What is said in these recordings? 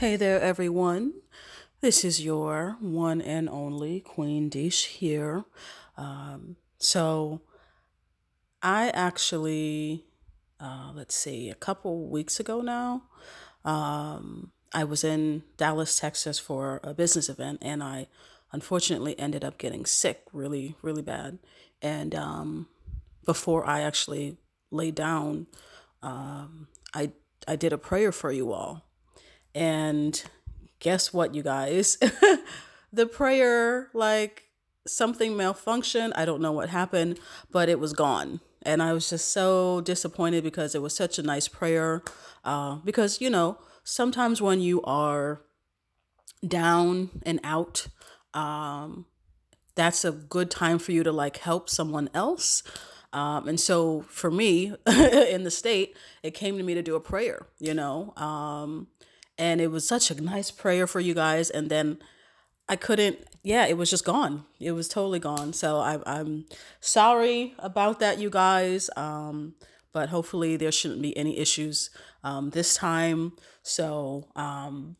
Hey there, everyone. This is your one and only Queen Desh here. Um, so, I actually, uh, let's see, a couple weeks ago now, um, I was in Dallas, Texas for a business event, and I unfortunately ended up getting sick really, really bad. And um, before I actually lay down, um, I I did a prayer for you all and guess what, you guys? the prayer, like something malfunctioned. I don't know what happened, but it was gone. And I was just so disappointed because it was such a nice prayer. Uh, because, you know, sometimes when you are down and out, um, that's a good time for you to like help someone else. Um, and so for me in the state, it came to me to do a prayer, you know. Um, and it was such a nice prayer for you guys and then i couldn't yeah it was just gone. It was totally gone. So I, i'm sorry about that you guys um, but hopefully there shouldn't be any issues um, this time. So um,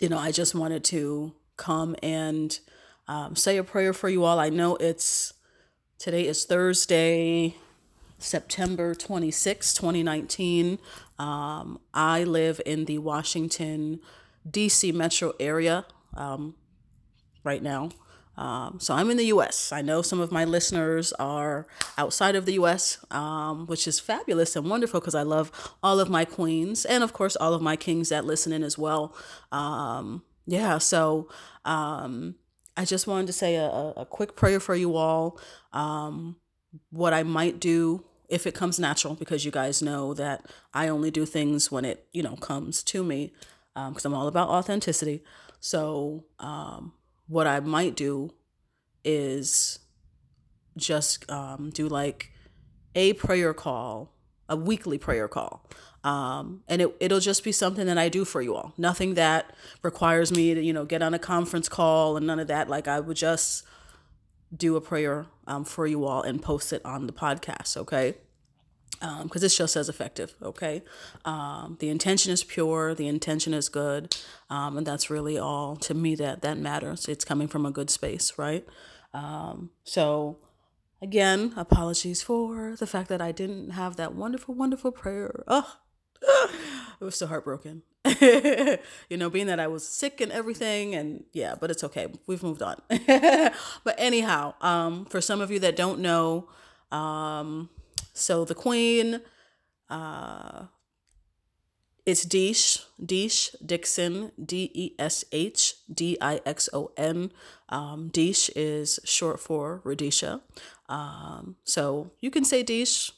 you know i just wanted to come and um, say a prayer for you all. I know it's today is thursday September 26, 2019. Um, I live in the Washington, D.C. metro area um, right now. Um, so I'm in the US. I know some of my listeners are outside of the US, um, which is fabulous and wonderful because I love all of my queens and, of course, all of my kings that listen in as well. Um, yeah, so um, I just wanted to say a, a quick prayer for you all. Um, what I might do if it comes natural, because you guys know that I only do things when it, you know, comes to me, because um, I'm all about authenticity. So, um, what I might do is just um, do like a prayer call, a weekly prayer call. Um, and it, it'll just be something that I do for you all. Nothing that requires me to, you know, get on a conference call and none of that. Like I would just do a prayer um, for you all and post it on the podcast, okay? Because um, just as effective, okay? Um, the intention is pure, the intention is good, um, and that's really all to me that that matters. It's coming from a good space, right? Um, so, again, apologies for the fact that I didn't have that wonderful, wonderful prayer. Oh, it was so heartbroken. you know, being that I was sick and everything, and yeah, but it's okay. We've moved on. but anyhow, um, for some of you that don't know, um, so the Queen, uh, it's Desh, Desh Dixon, D E S H D I X O N. Um, Desh is short for Radisha. Um, so you can say Desh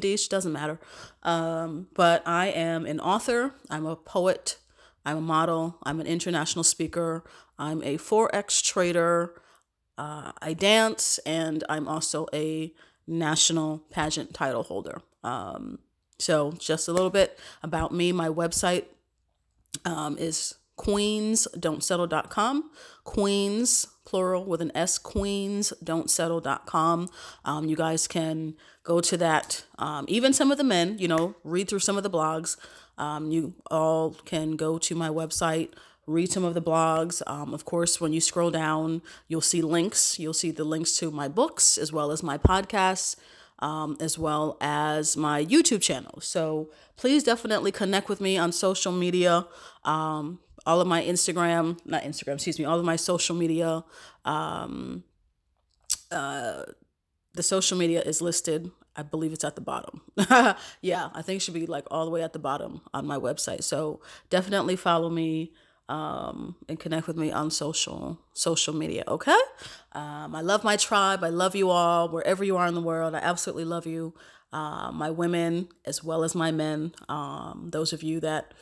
Desh, doesn't matter. Um, but I am an author, I'm a poet, I'm a model, I'm an international speaker, I'm a Forex trader, uh, I dance, and I'm also a national pageant title holder. Um, so, just a little bit about me. My website um, is queensdon'tsettle.com. Queens, plural with an S, queensdon'tsettle.com. Um, you guys can go to that. Um, even some of the men, you know, read through some of the blogs. Um, you all can go to my website, read some of the blogs. Um, of course, when you scroll down, you'll see links. You'll see the links to my books as well as my podcasts. Um, as well as my YouTube channel. So please definitely connect with me on social media. Um, all of my Instagram, not Instagram, excuse me, all of my social media. Um, uh, the social media is listed I believe it's at the bottom. yeah, I think it should be like all the way at the bottom on my website. So definitely follow me um, and connect with me on social social media. Okay. Um, I love my tribe. I love you all wherever you are in the world. I absolutely love you. Uh, my women as well as my men. Um, those of you that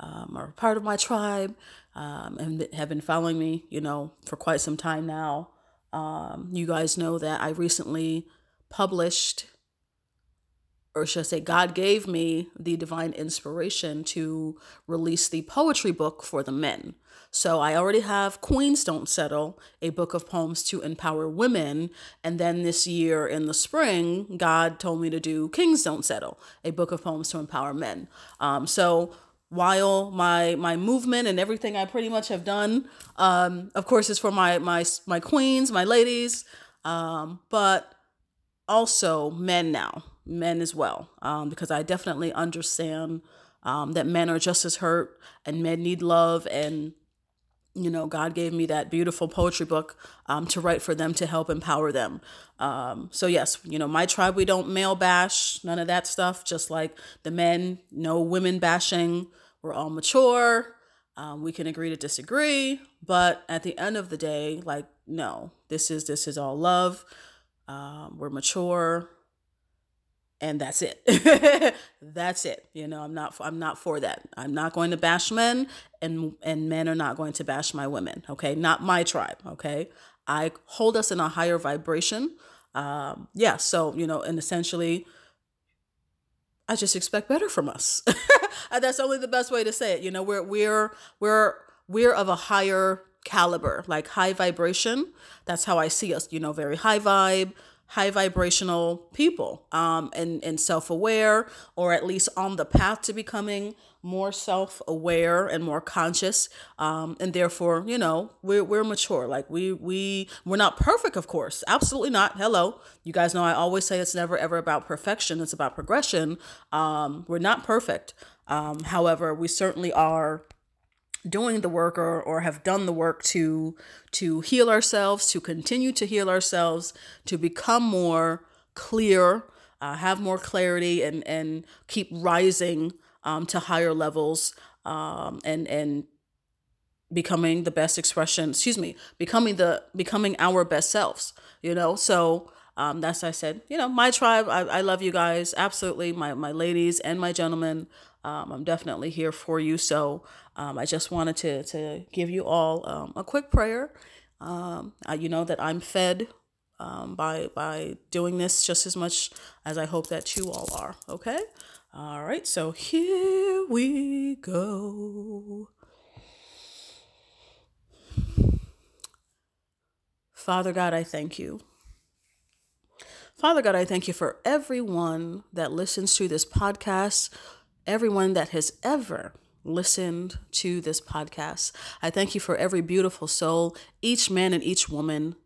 um, are part of my tribe um, and have been following me, you know, for quite some time now. Um, you guys know that I recently published or should I say, God gave me the divine inspiration to release the poetry book for the men. So I already have Queens Don't Settle, a book of poems to empower women. And then this year in the spring, God told me to do Kings Don't Settle, a book of poems to empower men. Um, so while my my movement and everything I pretty much have done, um, of course, is for my my my queens, my ladies, um, but also men now, men as well, um, because I definitely understand um, that men are just as hurt and men need love and you know god gave me that beautiful poetry book um, to write for them to help empower them. Um, so yes you know my tribe we don't male bash none of that stuff just like the men no women bashing. We're all mature. Um, we can agree to disagree but at the end of the day like no this is this is all love. Um, we're mature and that's it. That's it you know i'm not i'm not for that. I'm not going to bash men and and men are not going to bash my women okay? Not my tribe okay? I hold us in a higher vibration um yeah so you know and essentially i just expect better from us. That's only the best way to say it you know? We're we're we're we're of a higher caliber like high vibration. That's how i see us you know very high vibe high vibrational people um, and, and self aware, or at least on the path to becoming more self aware and more conscious. Um, and therefore, you know, we're, we're mature. Like we, we, we're not perfect, of course. Absolutely not. Hello. You guys know I always say it's never ever about perfection, it's about progression. Um, we're not perfect. Um, however, we certainly are doing the work or, or have done the work to to heal ourselves to continue to heal ourselves to become more clear uh, have more clarity and and keep rising um, to higher levels um, and and becoming the best expression excuse me becoming the becoming our best selves you know so um, that's I said, you know, my tribe, I, I love you guys. Absolutely. My, my ladies and my gentlemen. Um, I'm definitely here for you. So um, I just wanted to, to give you all um, a quick prayer. Um, I, you know that I'm fed um, by, by doing this just as much as I hope that you all are. Okay. All right. So here we go. Father God, I thank you. Father God, I thank you for everyone that listens to this podcast, everyone that has ever listened to this podcast. I thank you for every beautiful soul, each man and each woman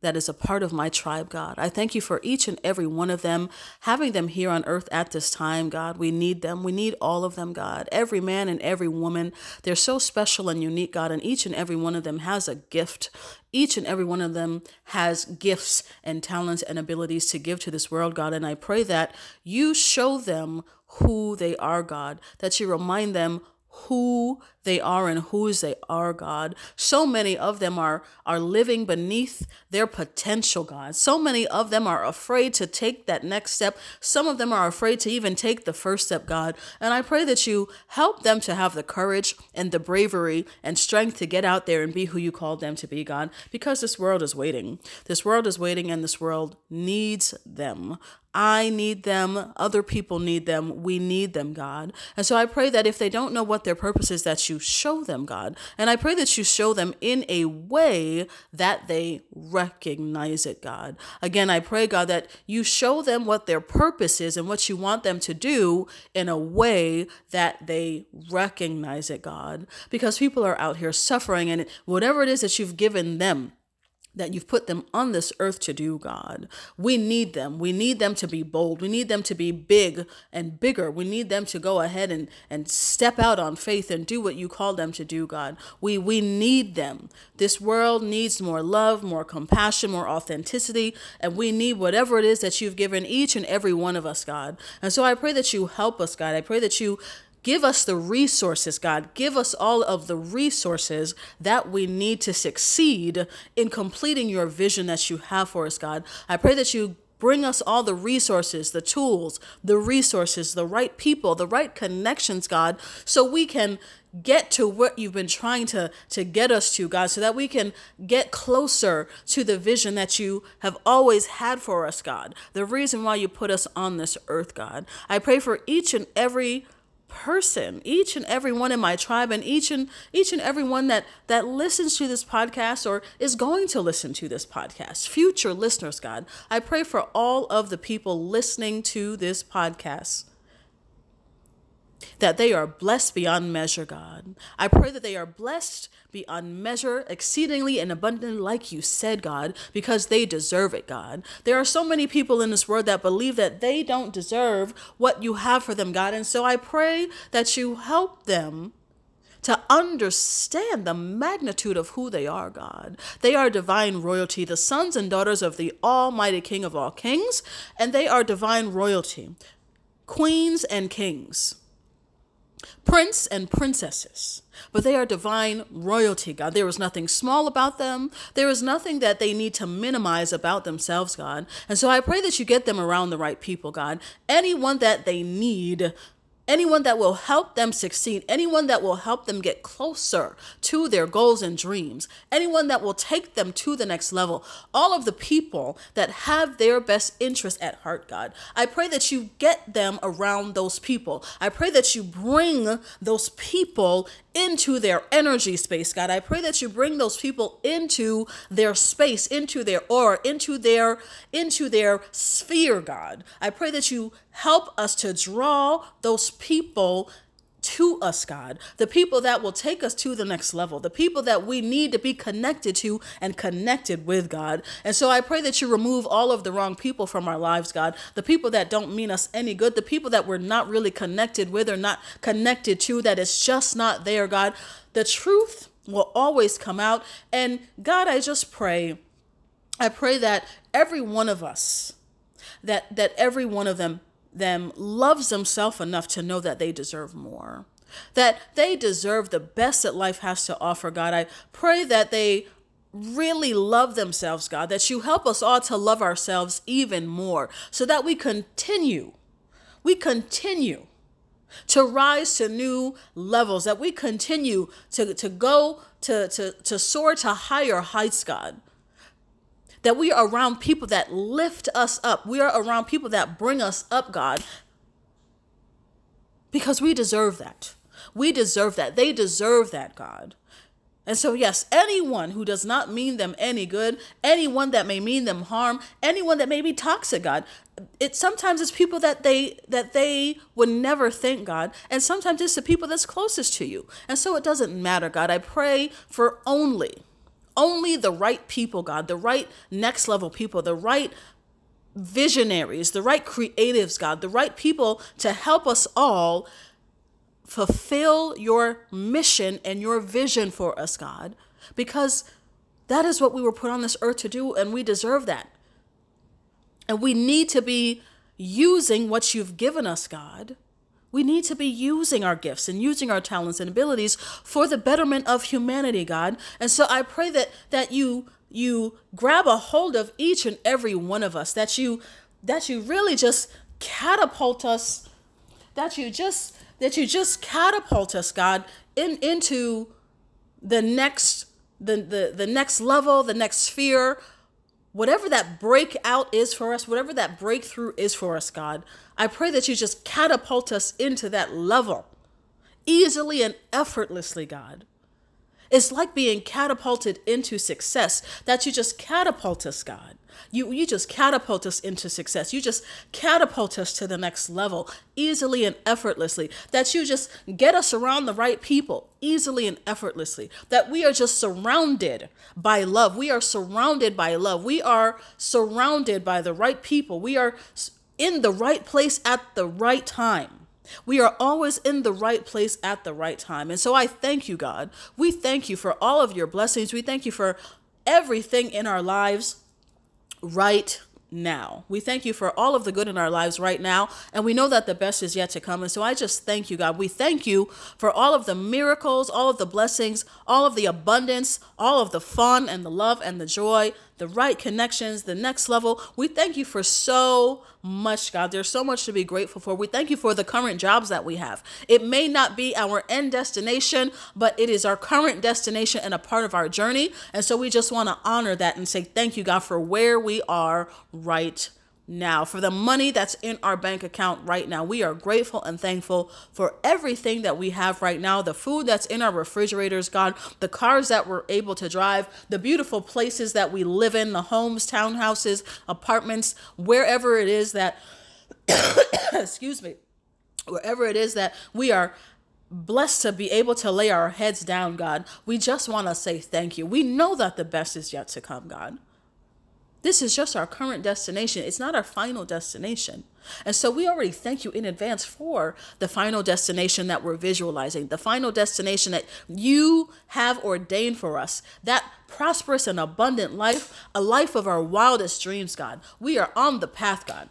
that is a part of my tribe, God. I thank you for each and every one of them, having them here on earth at this time, God. We need them. We need all of them, God. Every man and every woman, they're so special and unique, God, and each and every one of them has a gift. Each and every one of them has gifts and talents and abilities to give to this world, God. And I pray that you show them who they are, God, that you remind them who they are and whose they are, God. So many of them are are living beneath their potential, God. So many of them are afraid to take that next step. Some of them are afraid to even take the first step, God. And I pray that you help them to have the courage and the bravery and strength to get out there and be who you called them to be, God, because this world is waiting. This world is waiting and this world needs them. I need them. Other people need them. We need them, God. And so I pray that if they don't know what their purpose is, that you show them, God. And I pray that you show them in a way that they recognize it, God. Again, I pray, God, that you show them what their purpose is and what you want them to do in a way that they recognize it, God. Because people are out here suffering, and whatever it is that you've given them, that you've put them on this earth to do, God. We need them. We need them to be bold. We need them to be big and bigger. We need them to go ahead and, and step out on faith and do what you call them to do, God. We we need them. This world needs more love, more compassion, more authenticity, and we need whatever it is that you've given each and every one of us, God. And so I pray that you help us, God. I pray that you Give us the resources, God. Give us all of the resources that we need to succeed in completing your vision that you have for us, God. I pray that you bring us all the resources, the tools, the resources, the right people, the right connections, God, so we can get to what you've been trying to to get us to God so that we can get closer to the vision that you have always had for us God the reason why you put us on this earth God I pray for each and every person each and every one in my tribe and each and each and every one that that listens to this podcast or is going to listen to this podcast. Future listeners god i pray for all of the people listening to this podcast that they are blessed beyond measure, God. I pray that they are blessed beyond measure, exceedingly and abundantly, like you said, God, because they deserve it, God. There are so many people in this world that believe that they don't deserve what you have for them, God. And so I pray that you help them to understand the magnitude of who they are, God. They are divine royalty, the sons and daughters of the Almighty King of all kings, and they are divine royalty, queens and kings prince and princesses, but they are divine royalty, God. There is nothing small about them. There is nothing that they need to minimize about themselves, God. And so I pray that you get them around the right people, God. Anyone that they need anyone that will help them succeed, anyone that will help them get closer to their goals and dreams, anyone that will take them to the next level, all of the people that have their best interest at heart, God. I pray that you get them around those people. I pray that you bring those people into their energy space, God. I pray that you bring those people into their space, into their aura, into their into their sphere, God. I pray that you help us to draw those people to us, God, the people that will take us to the next level, the people that we need to be connected to and connected with, God. And so I pray that you remove all of the wrong people from our lives, God, the people that don't mean us any good, the people that we're not really connected with or not connected to, that it's just not there, God. The truth will always come out. And God, I just pray, I pray that every one of us, that that every one of them them loves themselves enough to know that they deserve more, that they deserve the best that life has to offer, God. I pray that they really love themselves, God, that you help us all to love ourselves even more so that we continue, we continue to rise to new levels, that we continue to, to go to, to, to soar to higher heights, God that we are around people that lift us up. We are around people that bring us up, God, because we deserve that. We deserve that. They deserve that, God. And so, yes, anyone who does not mean them any good, anyone that may mean them harm, anyone that may be toxic, God, it sometimes it's people that they that they would never think, God, and sometimes it's the people that's closest to you. And so it doesn't matter, God. I pray for only only the right people, God, the right next level people, the right visionaries, the right creatives, God, the right people to help us all fulfill your mission and your vision for us, God, because that is what we were put on this earth to do, and we deserve that. And we need to be using what you've given us, God. We need to be using our gifts and using our talents and abilities for the betterment of humanity, God. And so I pray that that you you grab a hold of each and every one of us, that you that you really just catapult us, that you just that you just catapult us, God, in into the next the the, the next level, the next sphere whatever that breakout is for us, whatever that breakthrough is for us, God, I pray that you just catapult us into that level easily and effortlessly, God. It's like being catapulted into success, that you just catapult us, God. You, you just catapult us into success. You just catapult us to the next level easily and effortlessly. That you just get us around the right people easily and effortlessly. That we are just surrounded by love. We are surrounded by love. We are surrounded by the right people. We are in the right place at the right time. We are always in the right place at the right time. And so I thank you, God. We thank you for all of your blessings. We thank you for everything in our lives right now. We thank you for all of the good in our lives right now, and we know that the best is yet to come. And so I just thank you, God. We thank you for all of the miracles, all of the blessings, all of the abundance, all of the fun and the love and the joy the right connections, the next level. We thank you for so much, God. There's so much to be grateful for. We thank you for the current jobs that we have. It may not be our end destination, but it is our current destination and a part of our journey. And so we just want to honor that and say thank you, God, for where we are right now, for the money that's in our bank account right now. We are grateful and thankful for everything that we have right now the food that's in our refrigerators, God, the cars that we're able to drive, the beautiful places that we live in, the homes, townhouses, apartments, wherever it is that, excuse me wherever it is that we are blessed to be able to lay our heads down, God, we just want to say thank you. We know that the best is yet to come, God. This is just our current destination. It's not our final destination. And so we already thank you in advance for the final destination that we're visualizing, the final destination that you have ordained for us, that prosperous and abundant life, a life of our wildest dreams, God. We are on the path, God.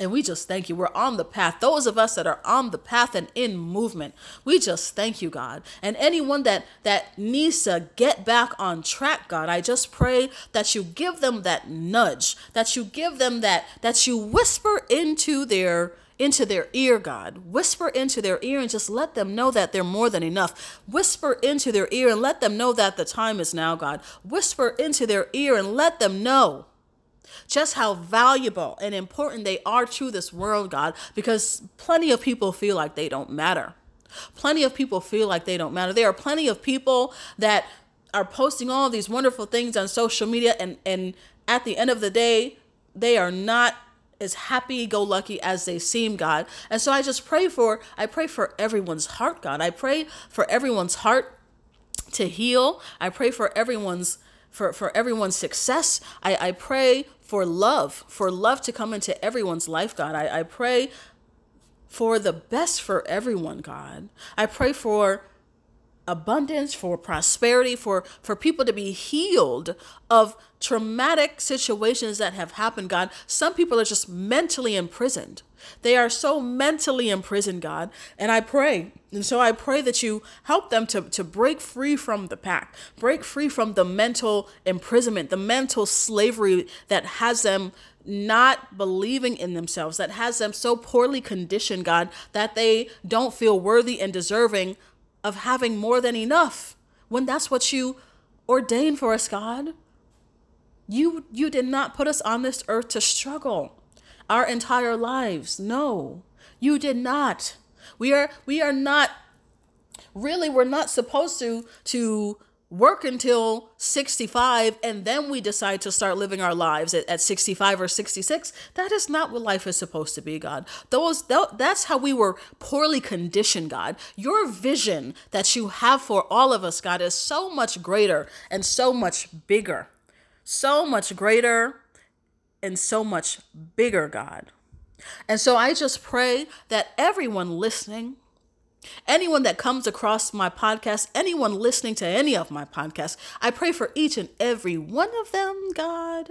And we just thank you. We're on the path. Those of us that are on the path and in movement, we just thank you, God. And anyone that that needs to get back on track, God, I just pray that you give them that nudge, that you give them that that you whisper into their into their ear, God. Whisper into their ear and just let them know that they're more than enough. Whisper into their ear and let them know that the time is now, God. Whisper into their ear and let them know just how valuable and important they are to this world, God, because plenty of people feel like they don't matter. Plenty of people feel like they don't matter. There are plenty of people that are posting all these wonderful things on social media and and at the end of the day, they are not as happy go lucky as they seem, God. And so I just pray for I pray for everyone's heart, God. I pray for everyone's heart to heal. I pray for everyone's for, for everyone's success. I, I pray for love, for love to come into everyone's life, God. I, I pray for the best for everyone, God. I pray for abundance, for prosperity, for, for people to be healed of traumatic situations that have happened, God. Some people are just mentally imprisoned. They are so mentally imprisoned, God. And I pray, and so I pray that you help them to, to break free from the pack, break free from the mental imprisonment, the mental slavery that has them not believing in themselves, that has them so poorly conditioned, God, that they don't feel worthy and deserving of having more than enough when that's what you ordained for us, God. You you did not put us on this earth to struggle our entire lives. No. You did not. We are we are not really we're not supposed to to work until 65 and then we decide to start living our lives at, at 65 or 66 that is not what life is supposed to be god. Those that, that's how we were poorly conditioned god. Your vision that you have for all of us god is so much greater and so much bigger. So much greater and so much bigger god. And so i just pray that everyone listening Anyone that comes across my podcast, anyone listening to any of my podcasts, I pray for each and every one of them, God,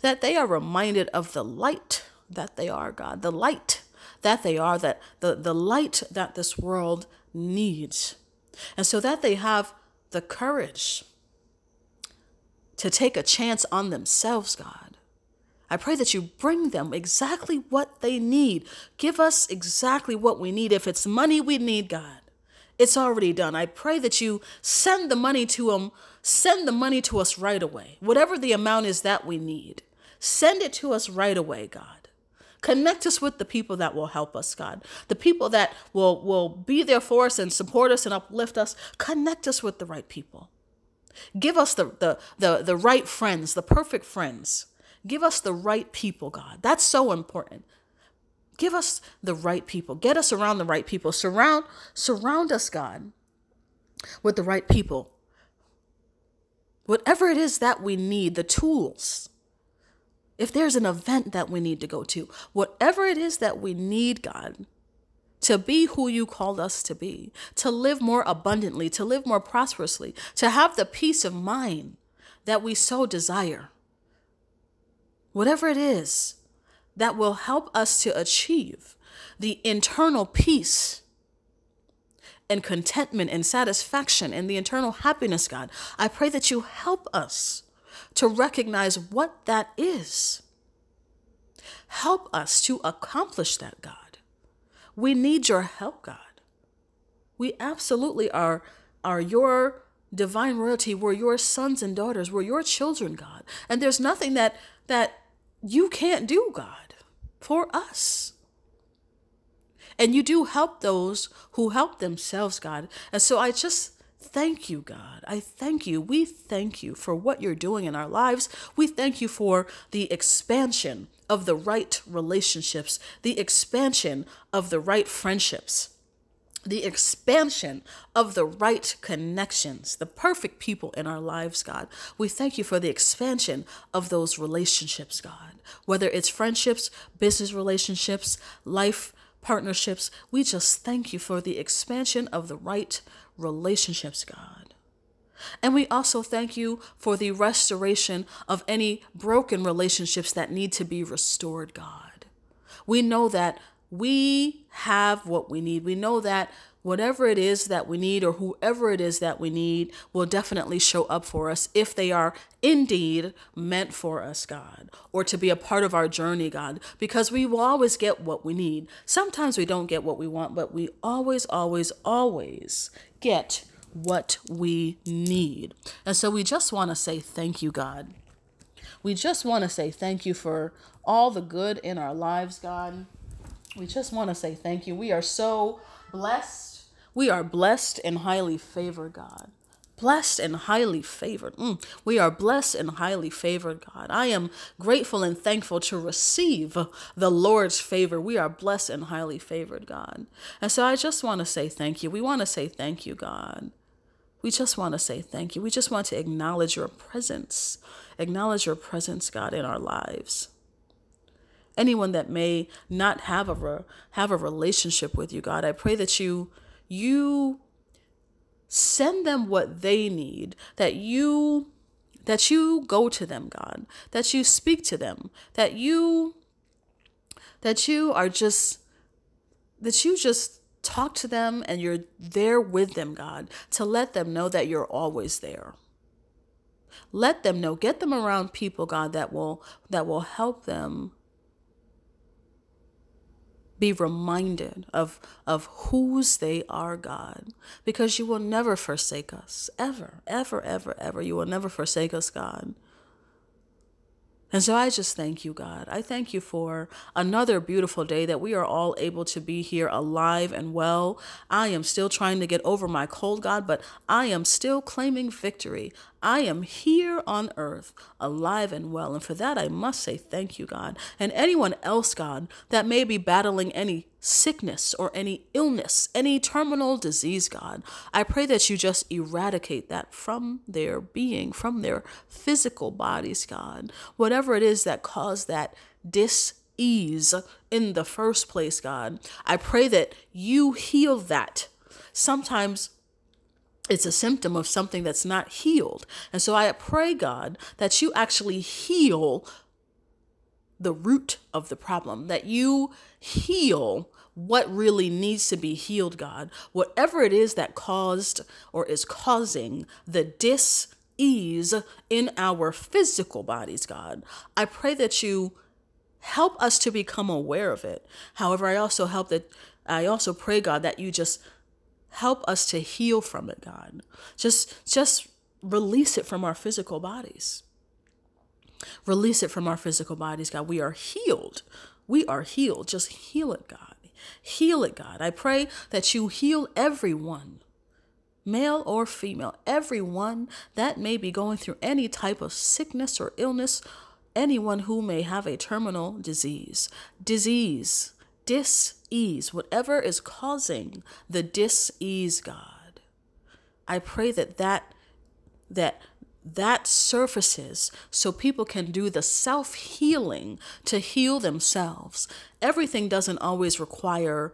that they are reminded of the light that they are, God, the light that they are, that the, the light that this world needs. And so that they have the courage to take a chance on themselves, God I pray that you bring them exactly what they need. Give us exactly what we need. If it's money we need, God, it's already done. I pray that you send the money to them, send the money to us right away. Whatever the amount is that we need, send it to us right away, God. Connect us with the people that will help us, God. The people that will, will be there for us and support us and uplift us. Connect us with the right people. Give us the, the, the, the right friends, the perfect friends Give us the right people, God. That's so important. Give us the right people. Get us around the right people. Surround surround us, God, with the right people. Whatever it is that we need, the tools. If there's an event that we need to go to, whatever it is that we need, God, to be who you called us to be, to live more abundantly, to live more prosperously, to have the peace of mind that we so desire whatever it is that will help us to achieve the internal peace and contentment and satisfaction and the internal happiness, God. I pray that you help us to recognize what that is. Help us to accomplish that, God. We need your help, God. We absolutely are, are your divine royalty. We're your sons and daughters. We're your children, God. And there's nothing that that you can't do, God, for us. And you do help those who help themselves, God. And so I just thank you, God. I thank you. We thank you for what you're doing in our lives. We thank you for the expansion of the right relationships, the expansion of the right friendships the expansion of the right connections, the perfect people in our lives, God. We thank you for the expansion of those relationships, God. Whether it's friendships, business relationships, life partnerships, we just thank you for the expansion of the right relationships, God. And we also thank you for the restoration of any broken relationships that need to be restored, God. We know that we have what we need. We know that whatever it is that we need or whoever it is that we need will definitely show up for us if they are indeed meant for us, God, or to be a part of our journey, God, because we will always get what we need. Sometimes we don't get what we want, but we always, always, always get what we need. And so we just want to say thank you, God. We just want to say thank you for all the good in our lives, God we just want to say thank you. We are so blessed. We are blessed and highly favored, God. Blessed and highly favored. Mm. We are blessed and highly favored, God. I am grateful and thankful to receive the Lord's favor. We are blessed and highly favored, God. And so I just want to say thank you. We want to say thank you, God. We just want to say thank you. We just want to acknowledge your presence. Acknowledge your presence, God, in our lives anyone that may not have a re- have a relationship with you, God. I pray that you you send them what they need, that you that you go to them, God, that you speak to them, that you that you are just that you just talk to them and you're there with them, God, to let them know that you're always there. Let them know, get them around people, God, that will that will help them be reminded of, of whose they are, God, because you will never forsake us, ever, ever, ever, ever. You will never forsake us, God. And so I just thank you, God. I thank you for another beautiful day that we are all able to be here alive and well. I am still trying to get over my cold, God, but I am still claiming victory. I am here on earth, alive and well. And for that, I must say thank you, God. And anyone else, God, that may be battling any sickness or any illness, any terminal disease, God, I pray that you just eradicate that from their being, from their physical bodies, God. Whatever it is that caused that dis ease in the first place, God, I pray that you heal that. Sometimes it's a symptom of something that's not healed. And so I pray, God, that you actually heal the root of the problem, that you heal what really needs to be healed, God. Whatever it is that caused or is causing the dis ease in our physical bodies, God, I pray that you help us to become aware of it. However, I also help that I also pray, God, that you just help us to heal from it, God. Just just release it from our physical bodies. Release it from our physical bodies, God. We are healed. We are healed. Just heal it, God. Heal it, God. I pray that you heal everyone, male or female, everyone that may be going through any type of sickness or illness, anyone who may have a terminal disease. Disease dis-ease, whatever is causing the dis-ease, God. I pray that that that that surfaces so people can do the self healing to heal themselves. Everything doesn't always require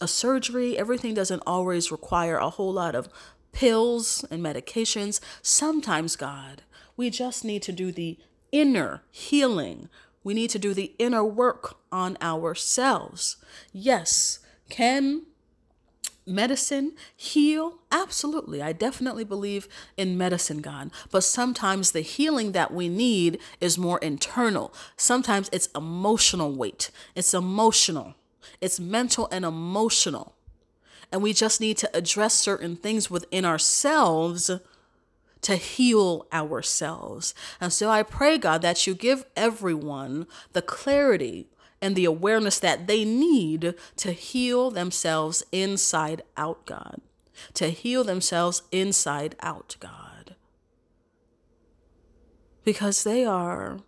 a surgery, everything doesn't always require a whole lot of pills and medications. Sometimes, God, we just need to do the inner healing we need to do the inner work on ourselves. Yes, can medicine heal? Absolutely. I definitely believe in medicine, God. But sometimes the healing that we need is more internal. Sometimes it's emotional weight, it's emotional, it's mental and emotional. And we just need to address certain things within ourselves to heal ourselves. And so I pray, God, that you give everyone the clarity and the awareness that they need to heal themselves inside out, God. To heal themselves inside out, God. Because they are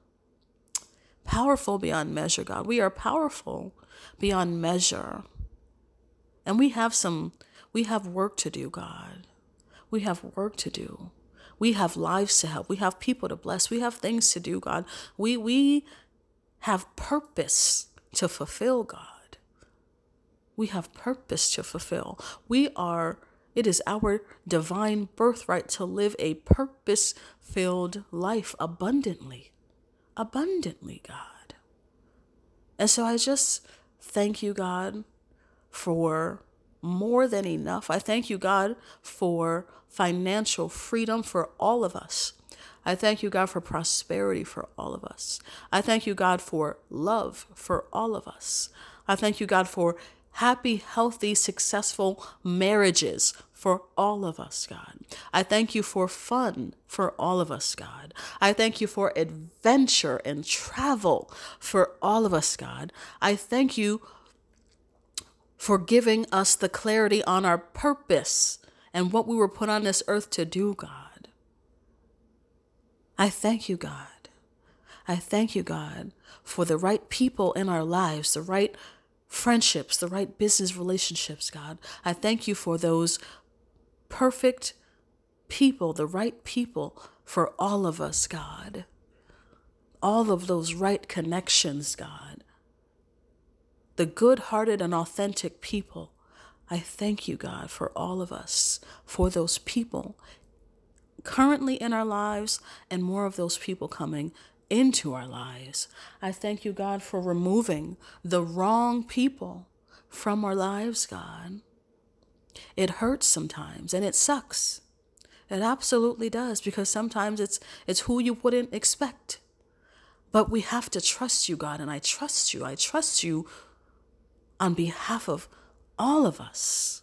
powerful beyond measure, God. We are powerful beyond measure. And we have some, we have work to do, God. We have work to do. We have lives to help. We have people to bless. We have things to do, God. We, we have purpose to fulfill, God. We have purpose to fulfill. We are, it is our divine birthright to live a purpose filled life abundantly. Abundantly, God. And so I just thank you, God, for more than enough. I thank you, God, for financial freedom for all of us. I thank you, God, for prosperity for all of us. I thank you, God, for love for all of us. I thank you, God, for happy, healthy, successful marriages for all of us, God. I thank you for fun for all of us, God. I thank you for adventure and travel for all of us, God. I thank you for giving us the clarity on our purpose and what we were put on this earth to do, God. I thank you, God. I thank you, God, for the right people in our lives, the right friendships, the right business relationships, God. I thank you for those perfect people, the right people for all of us, God. All of those right connections, God the good hearted and authentic people. I thank you, God, for all of us, for those people currently in our lives and more of those people coming into our lives. I thank you, God, for removing the wrong people from our lives, God. It hurts sometimes and it sucks. It absolutely does because sometimes it's it's who you wouldn't expect. But we have to trust you, God, and I trust you. I trust you on behalf of all of us.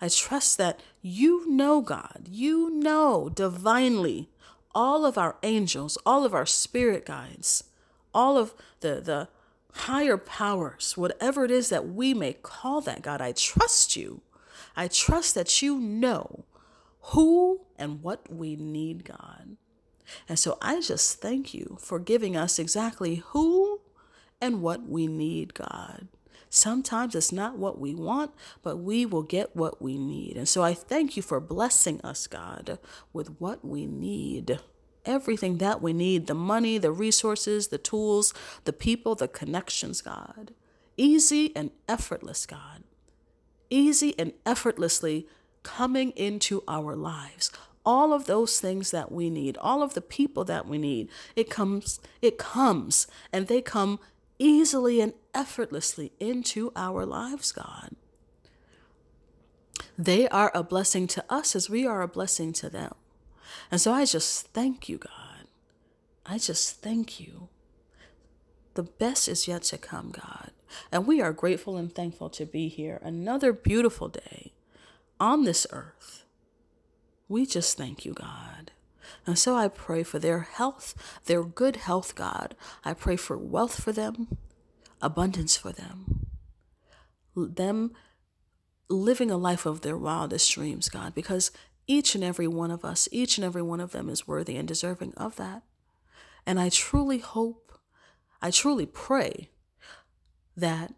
I trust that you know, God, you know divinely all of our angels, all of our spirit guides, all of the, the higher powers, whatever it is that we may call that, God, I trust you. I trust that you know who and what we need, God. And so I just thank you for giving us exactly who and what we need, God. Sometimes it's not what we want, but we will get what we need. And so I thank you for blessing us, God, with what we need. Everything that we need the money, the resources, the tools, the people, the connections, God. Easy and effortless, God. Easy and effortlessly coming into our lives all of those things that we need all of the people that we need it comes it comes and they come easily and effortlessly into our lives, God. They are a blessing to us as we are a blessing to them. And so I just thank you, God. I just thank you. The best is yet to come, God. And we are grateful and thankful to be here another beautiful day on this earth. We just thank you, God. And so I pray for their health, their good health, God. I pray for wealth for them, abundance for them, them living a life of their wildest dreams, God, because each and every one of us, each and every one of them is worthy and deserving of that. And I truly hope, I truly pray that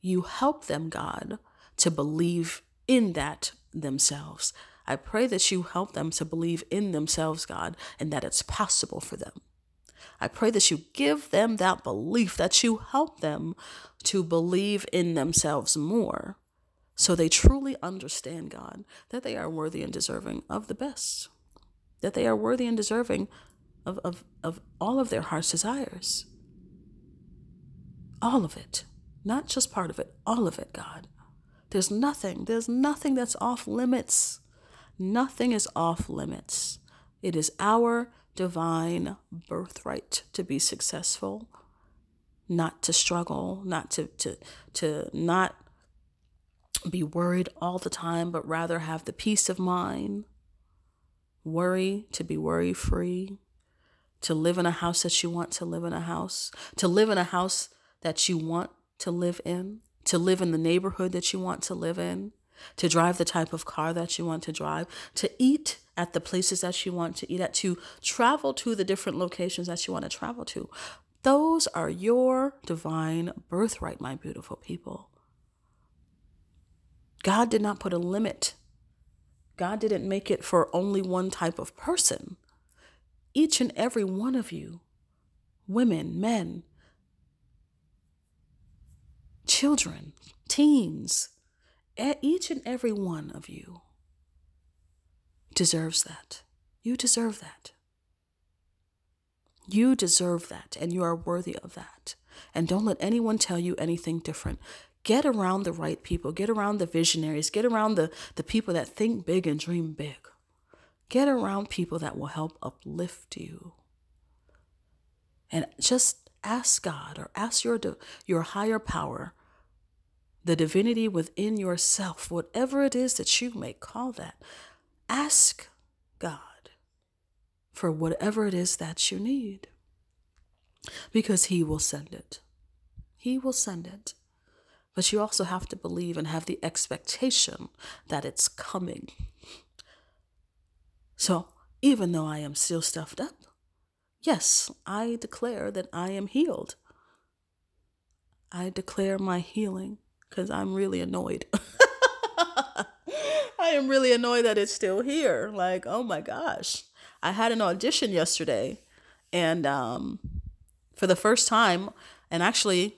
you help them, God, to believe in that themselves. I pray that you help them to believe in themselves, God, and that it's possible for them. I pray that you give them that belief, that you help them to believe in themselves more so they truly understand, God, that they are worthy and deserving of the best, that they are worthy and deserving of, of, of all of their heart's desires. All of it, not just part of it, all of it, God. There's nothing, there's nothing that's off limits. Nothing is off limits. It is our divine birthright to be successful, not to struggle, not to, to, to not be worried all the time, but rather have the peace of mind. Worry to be worry free, to live in a house that you want to live in a house, to live in a house that you want to live in, to live in the neighborhood that you want to live in, to drive the type of car that you want to drive, to eat at the places that you want to eat at, to travel to the different locations that you want to travel to. Those are your divine birthright, my beautiful people. God did not put a limit. God didn't make it for only one type of person. Each and every one of you, women, men, children, teens, each and every one of you deserves that. You deserve that. You deserve that, and you are worthy of that. And don't let anyone tell you anything different. Get around the right people, get around the visionaries, get around the, the people that think big and dream big. Get around people that will help uplift you. And just ask God or ask your, your higher power the divinity within yourself, whatever it is that you may call that, ask God for whatever it is that you need because He will send it. He will send it. But you also have to believe and have the expectation that it's coming. So, even though I am still stuffed up, yes, I declare that I am healed. I declare my healing because I'm really annoyed. I am really annoyed that it's still here. Like, oh my gosh. I had an audition yesterday and um for the first time and actually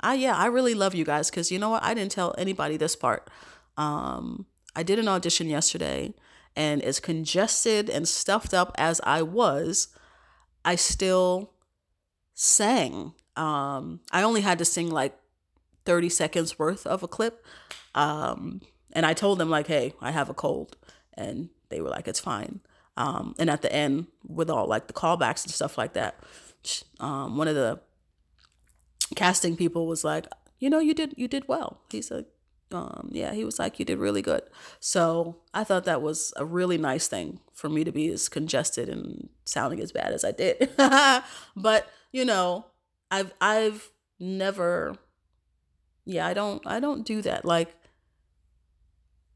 I yeah, I really love you guys cuz you know what? I didn't tell anybody this part. Um I did an audition yesterday and as congested and stuffed up as I was, I still sang. Um I only had to sing like 30 seconds worth of a clip. Um, and I told them, like, hey, I have a cold. And they were like, it's fine. Um, and at the end, with all like the callbacks and stuff like that, um, one of the casting people was like, you know, you did you did well. He said, um, yeah, he was like, you did really good. So I thought that was a really nice thing for me to be as congested and sounding as bad as I did. but you know, I've I've never yeah, I don't I don't do that. Like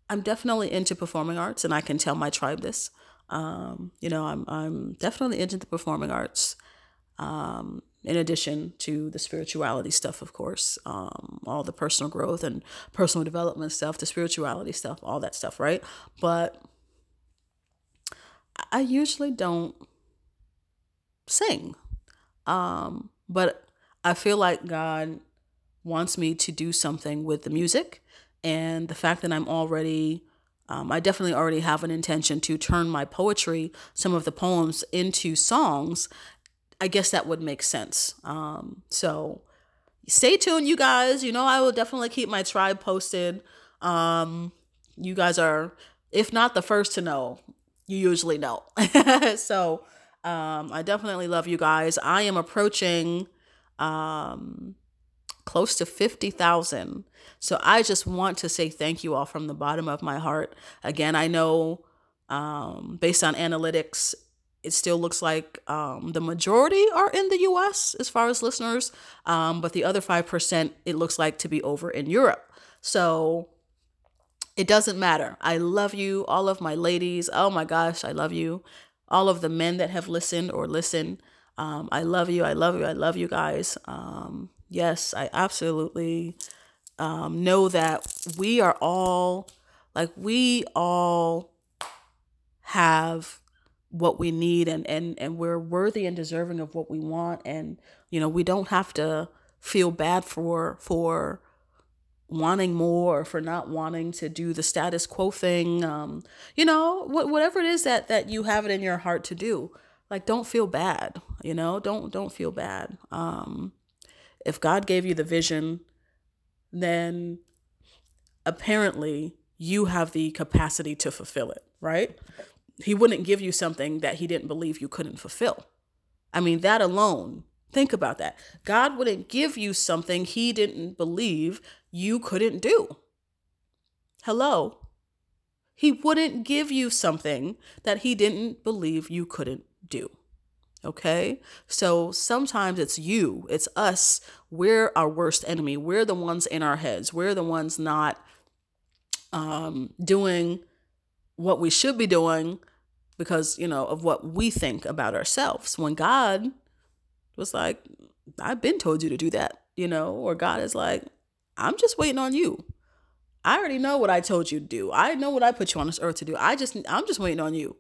I'm definitely into performing arts and I can tell my tribe this. Um, you know, I'm I'm definitely into the performing arts. Um, in addition to the spirituality stuff, of course, um, all the personal growth and personal development stuff, the spirituality stuff, all that stuff, right? But I usually don't sing. Um, but I feel like God wants me to do something with the music. And the fact that I'm already, um, I definitely already have an intention to turn my poetry, some of the poems, into songs. I guess that would make sense. Um, so stay tuned, you guys. You know, I will definitely keep my tribe posted. Um, you guys are, if not the first to know, you usually know. so um, I definitely love you guys. I am approaching um, close to 50,000. So I just want to say thank you all from the bottom of my heart. Again, I know um, based on analytics, it still looks like um, the majority are in the US as far as listeners, um, but the other 5% it looks like to be over in Europe. So it doesn't matter. I love you, all of my ladies. Oh my gosh, I love you. All of the men that have listened or listen. Um, I love you. I love you. I love you guys. Yes, I absolutely um, know that we are all like we all have what we need and and and we're worthy and deserving of what we want. And you know we don't have to feel bad for for wanting more or for not wanting to do the status quo thing. Um you know what whatever it is that that you have it in your heart to do like don't feel bad you know? Don't don't feel bad. Um if God gave you the vision, then apparently you have the capacity to fulfill it, right? He wouldn't give you something that he didn't believe you couldn't fulfill. I mean, that alone, think about that. God wouldn't give you something he didn't believe you couldn't do. Hello? He wouldn't give you something that he didn't believe you couldn't do. Okay. So sometimes it's you, it's us. We're our worst enemy. We're the ones in our heads. We're the ones not um, doing what we should be doing because, you know, of what we think about ourselves. When God was like, I've been told you to do that, you know, or God is like, I'm just waiting on you. I already know what I told you to do. I know what I put you on this earth to do. I just I'm just waiting on you.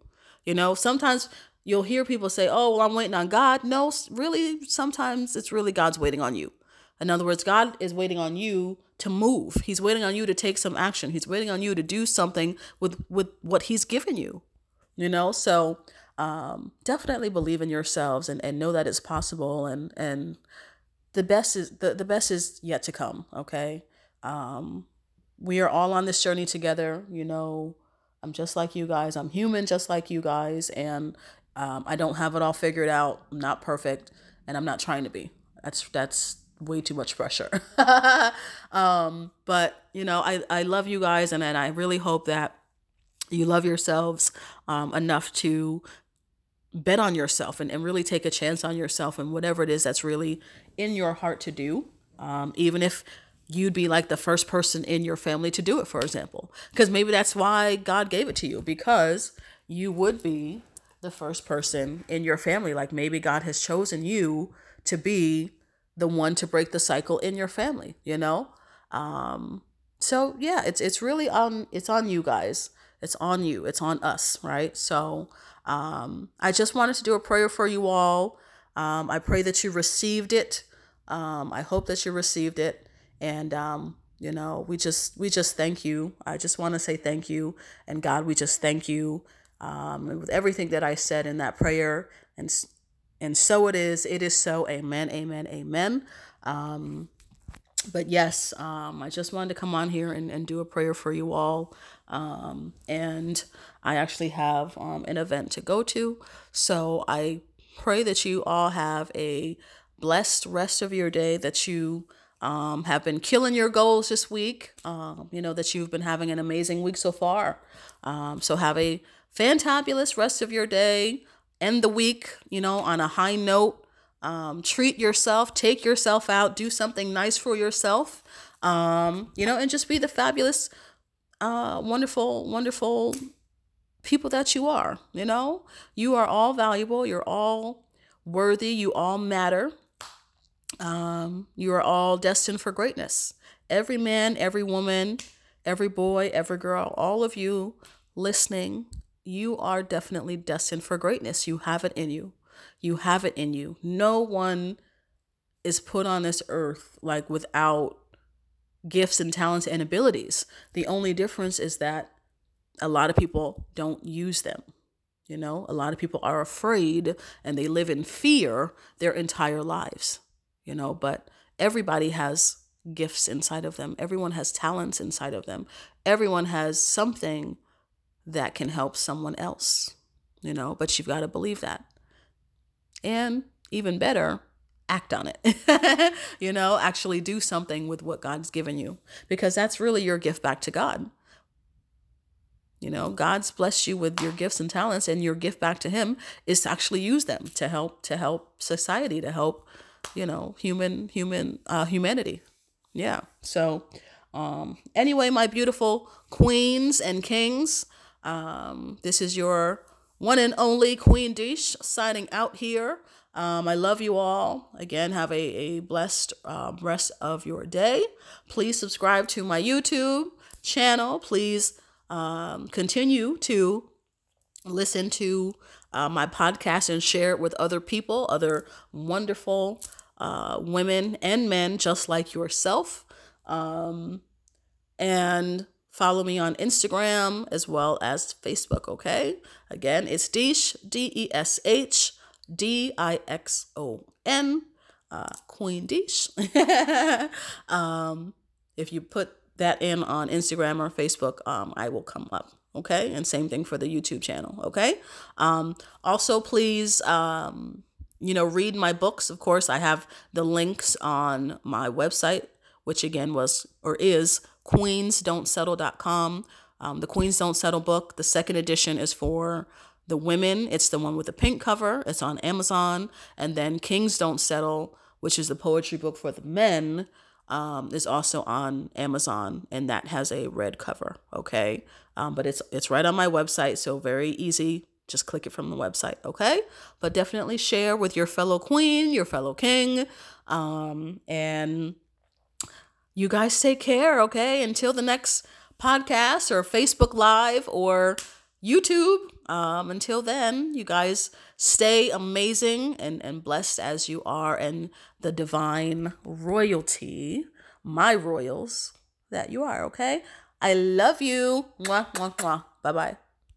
You know, sometimes you'll hear people say, "Oh, well, I'm waiting on God." No, really, sometimes it's really God's waiting on you. In other words, God is waiting on you to move. He's waiting on you to take some action. He's waiting on you to do something with with what he's given you. You know, so um, definitely believe in yourselves and, and know that it's possible and and the best is the, the best is yet to come okay um, we are all on this journey together you know i'm just like you guys i'm human just like you guys and um, i don't have it all figured out. I'm not perfect and i'm not trying to be. That's that's way too much pressure. Um, but you know I, I love you guys and, and i really hope that you love yourselves um, enough to bet on yourself and, and really take a chance on yourself and whatever it is that's really in your heart to do um, even if you'd be like the first person in your family to do it for example. Because maybe that's why god gave it to you because you would be the first person in your family like maybe god has chosen you to be the one to break the cycle in your family you know um, so yeah it's it's really on it's on you guys it's on you it's on us right so um, I just wanted to do a prayer for you all. Um, I pray that you received it. Um, I hope that you received it. And um, you know, we just we just thank you. I just want to say thank you. And God, we just thank you um, with everything that I said in that prayer. And and so it is. It is so. Amen. Amen. Amen. Um, but yes, um, I just wanted to come on here and, and do a prayer for you all. Um, and I actually have um, an event to go to. So I pray that you all have a blessed rest of your day, that you um, have been killing your goals this week, um, you know, that you've been having an amazing week so far. Um, so have a fantabulous rest of your day. End the week, you know, on a high note. Um, treat yourself, take yourself out, do something nice for yourself, um, you know, and just be the fabulous uh, wonderful, wonderful people that you are. You know, you are all valuable. You're all worthy. You all matter. Um, you are all destined for greatness. Every man, every woman, every boy, every girl, all of you listening, you are definitely destined for greatness. You have it in you. You have it in you. No one is put on this earth like without gifts and talents and abilities. The only difference is that a lot of people don't use them. You know, a lot of people are afraid and they live in fear their entire lives, you know, but everybody has gifts inside of them. Everyone has talents inside of them. Everyone has something that can help someone else, you know, but you've got to believe that. And even better, act on it. you know, actually do something with what God's given you because that's really your gift back to God. You know, God's blessed you with your gifts and talents and your gift back to him is to actually use them to help to help society, to help, you know, human human uh humanity. Yeah. So, um anyway, my beautiful queens and kings, um this is your one and only Queen Desh signing out here. Um, I love you all. Again, have a, a blessed um, rest of your day. Please subscribe to my YouTube channel. Please um, continue to listen to uh, my podcast and share it with other people, other wonderful uh, women and men just like yourself. Um, and follow me on Instagram as well as Facebook, okay? Again, it's Desh, D E S H D I X O N, uh, Queen Desh. um, if you put that in on Instagram or Facebook, um, I will come up. Okay. And same thing for the YouTube channel. Okay. Um, also, please, um, you know, read my books. Of course, I have the links on my website, which again was or is queensdon'tsettle.com. Um, the Queens Don't Settle book, the second edition is for the women, it's the one with the pink cover. It's on Amazon. And then Kings Don't Settle, which is the poetry book for the men, um, is also on Amazon, and that has a red cover. Okay, um, but it's it's right on my website, so very easy just click it from the website, okay? But definitely share with your fellow queen, your fellow king, um, and you guys take care, okay? Until the next podcast or Facebook Live or YouTube. Um, until then, you guys stay amazing and, and blessed as you are, and the divine royalty, my royals, that you are, okay? I love you. Mwah, mwah, mwah. Bye bye.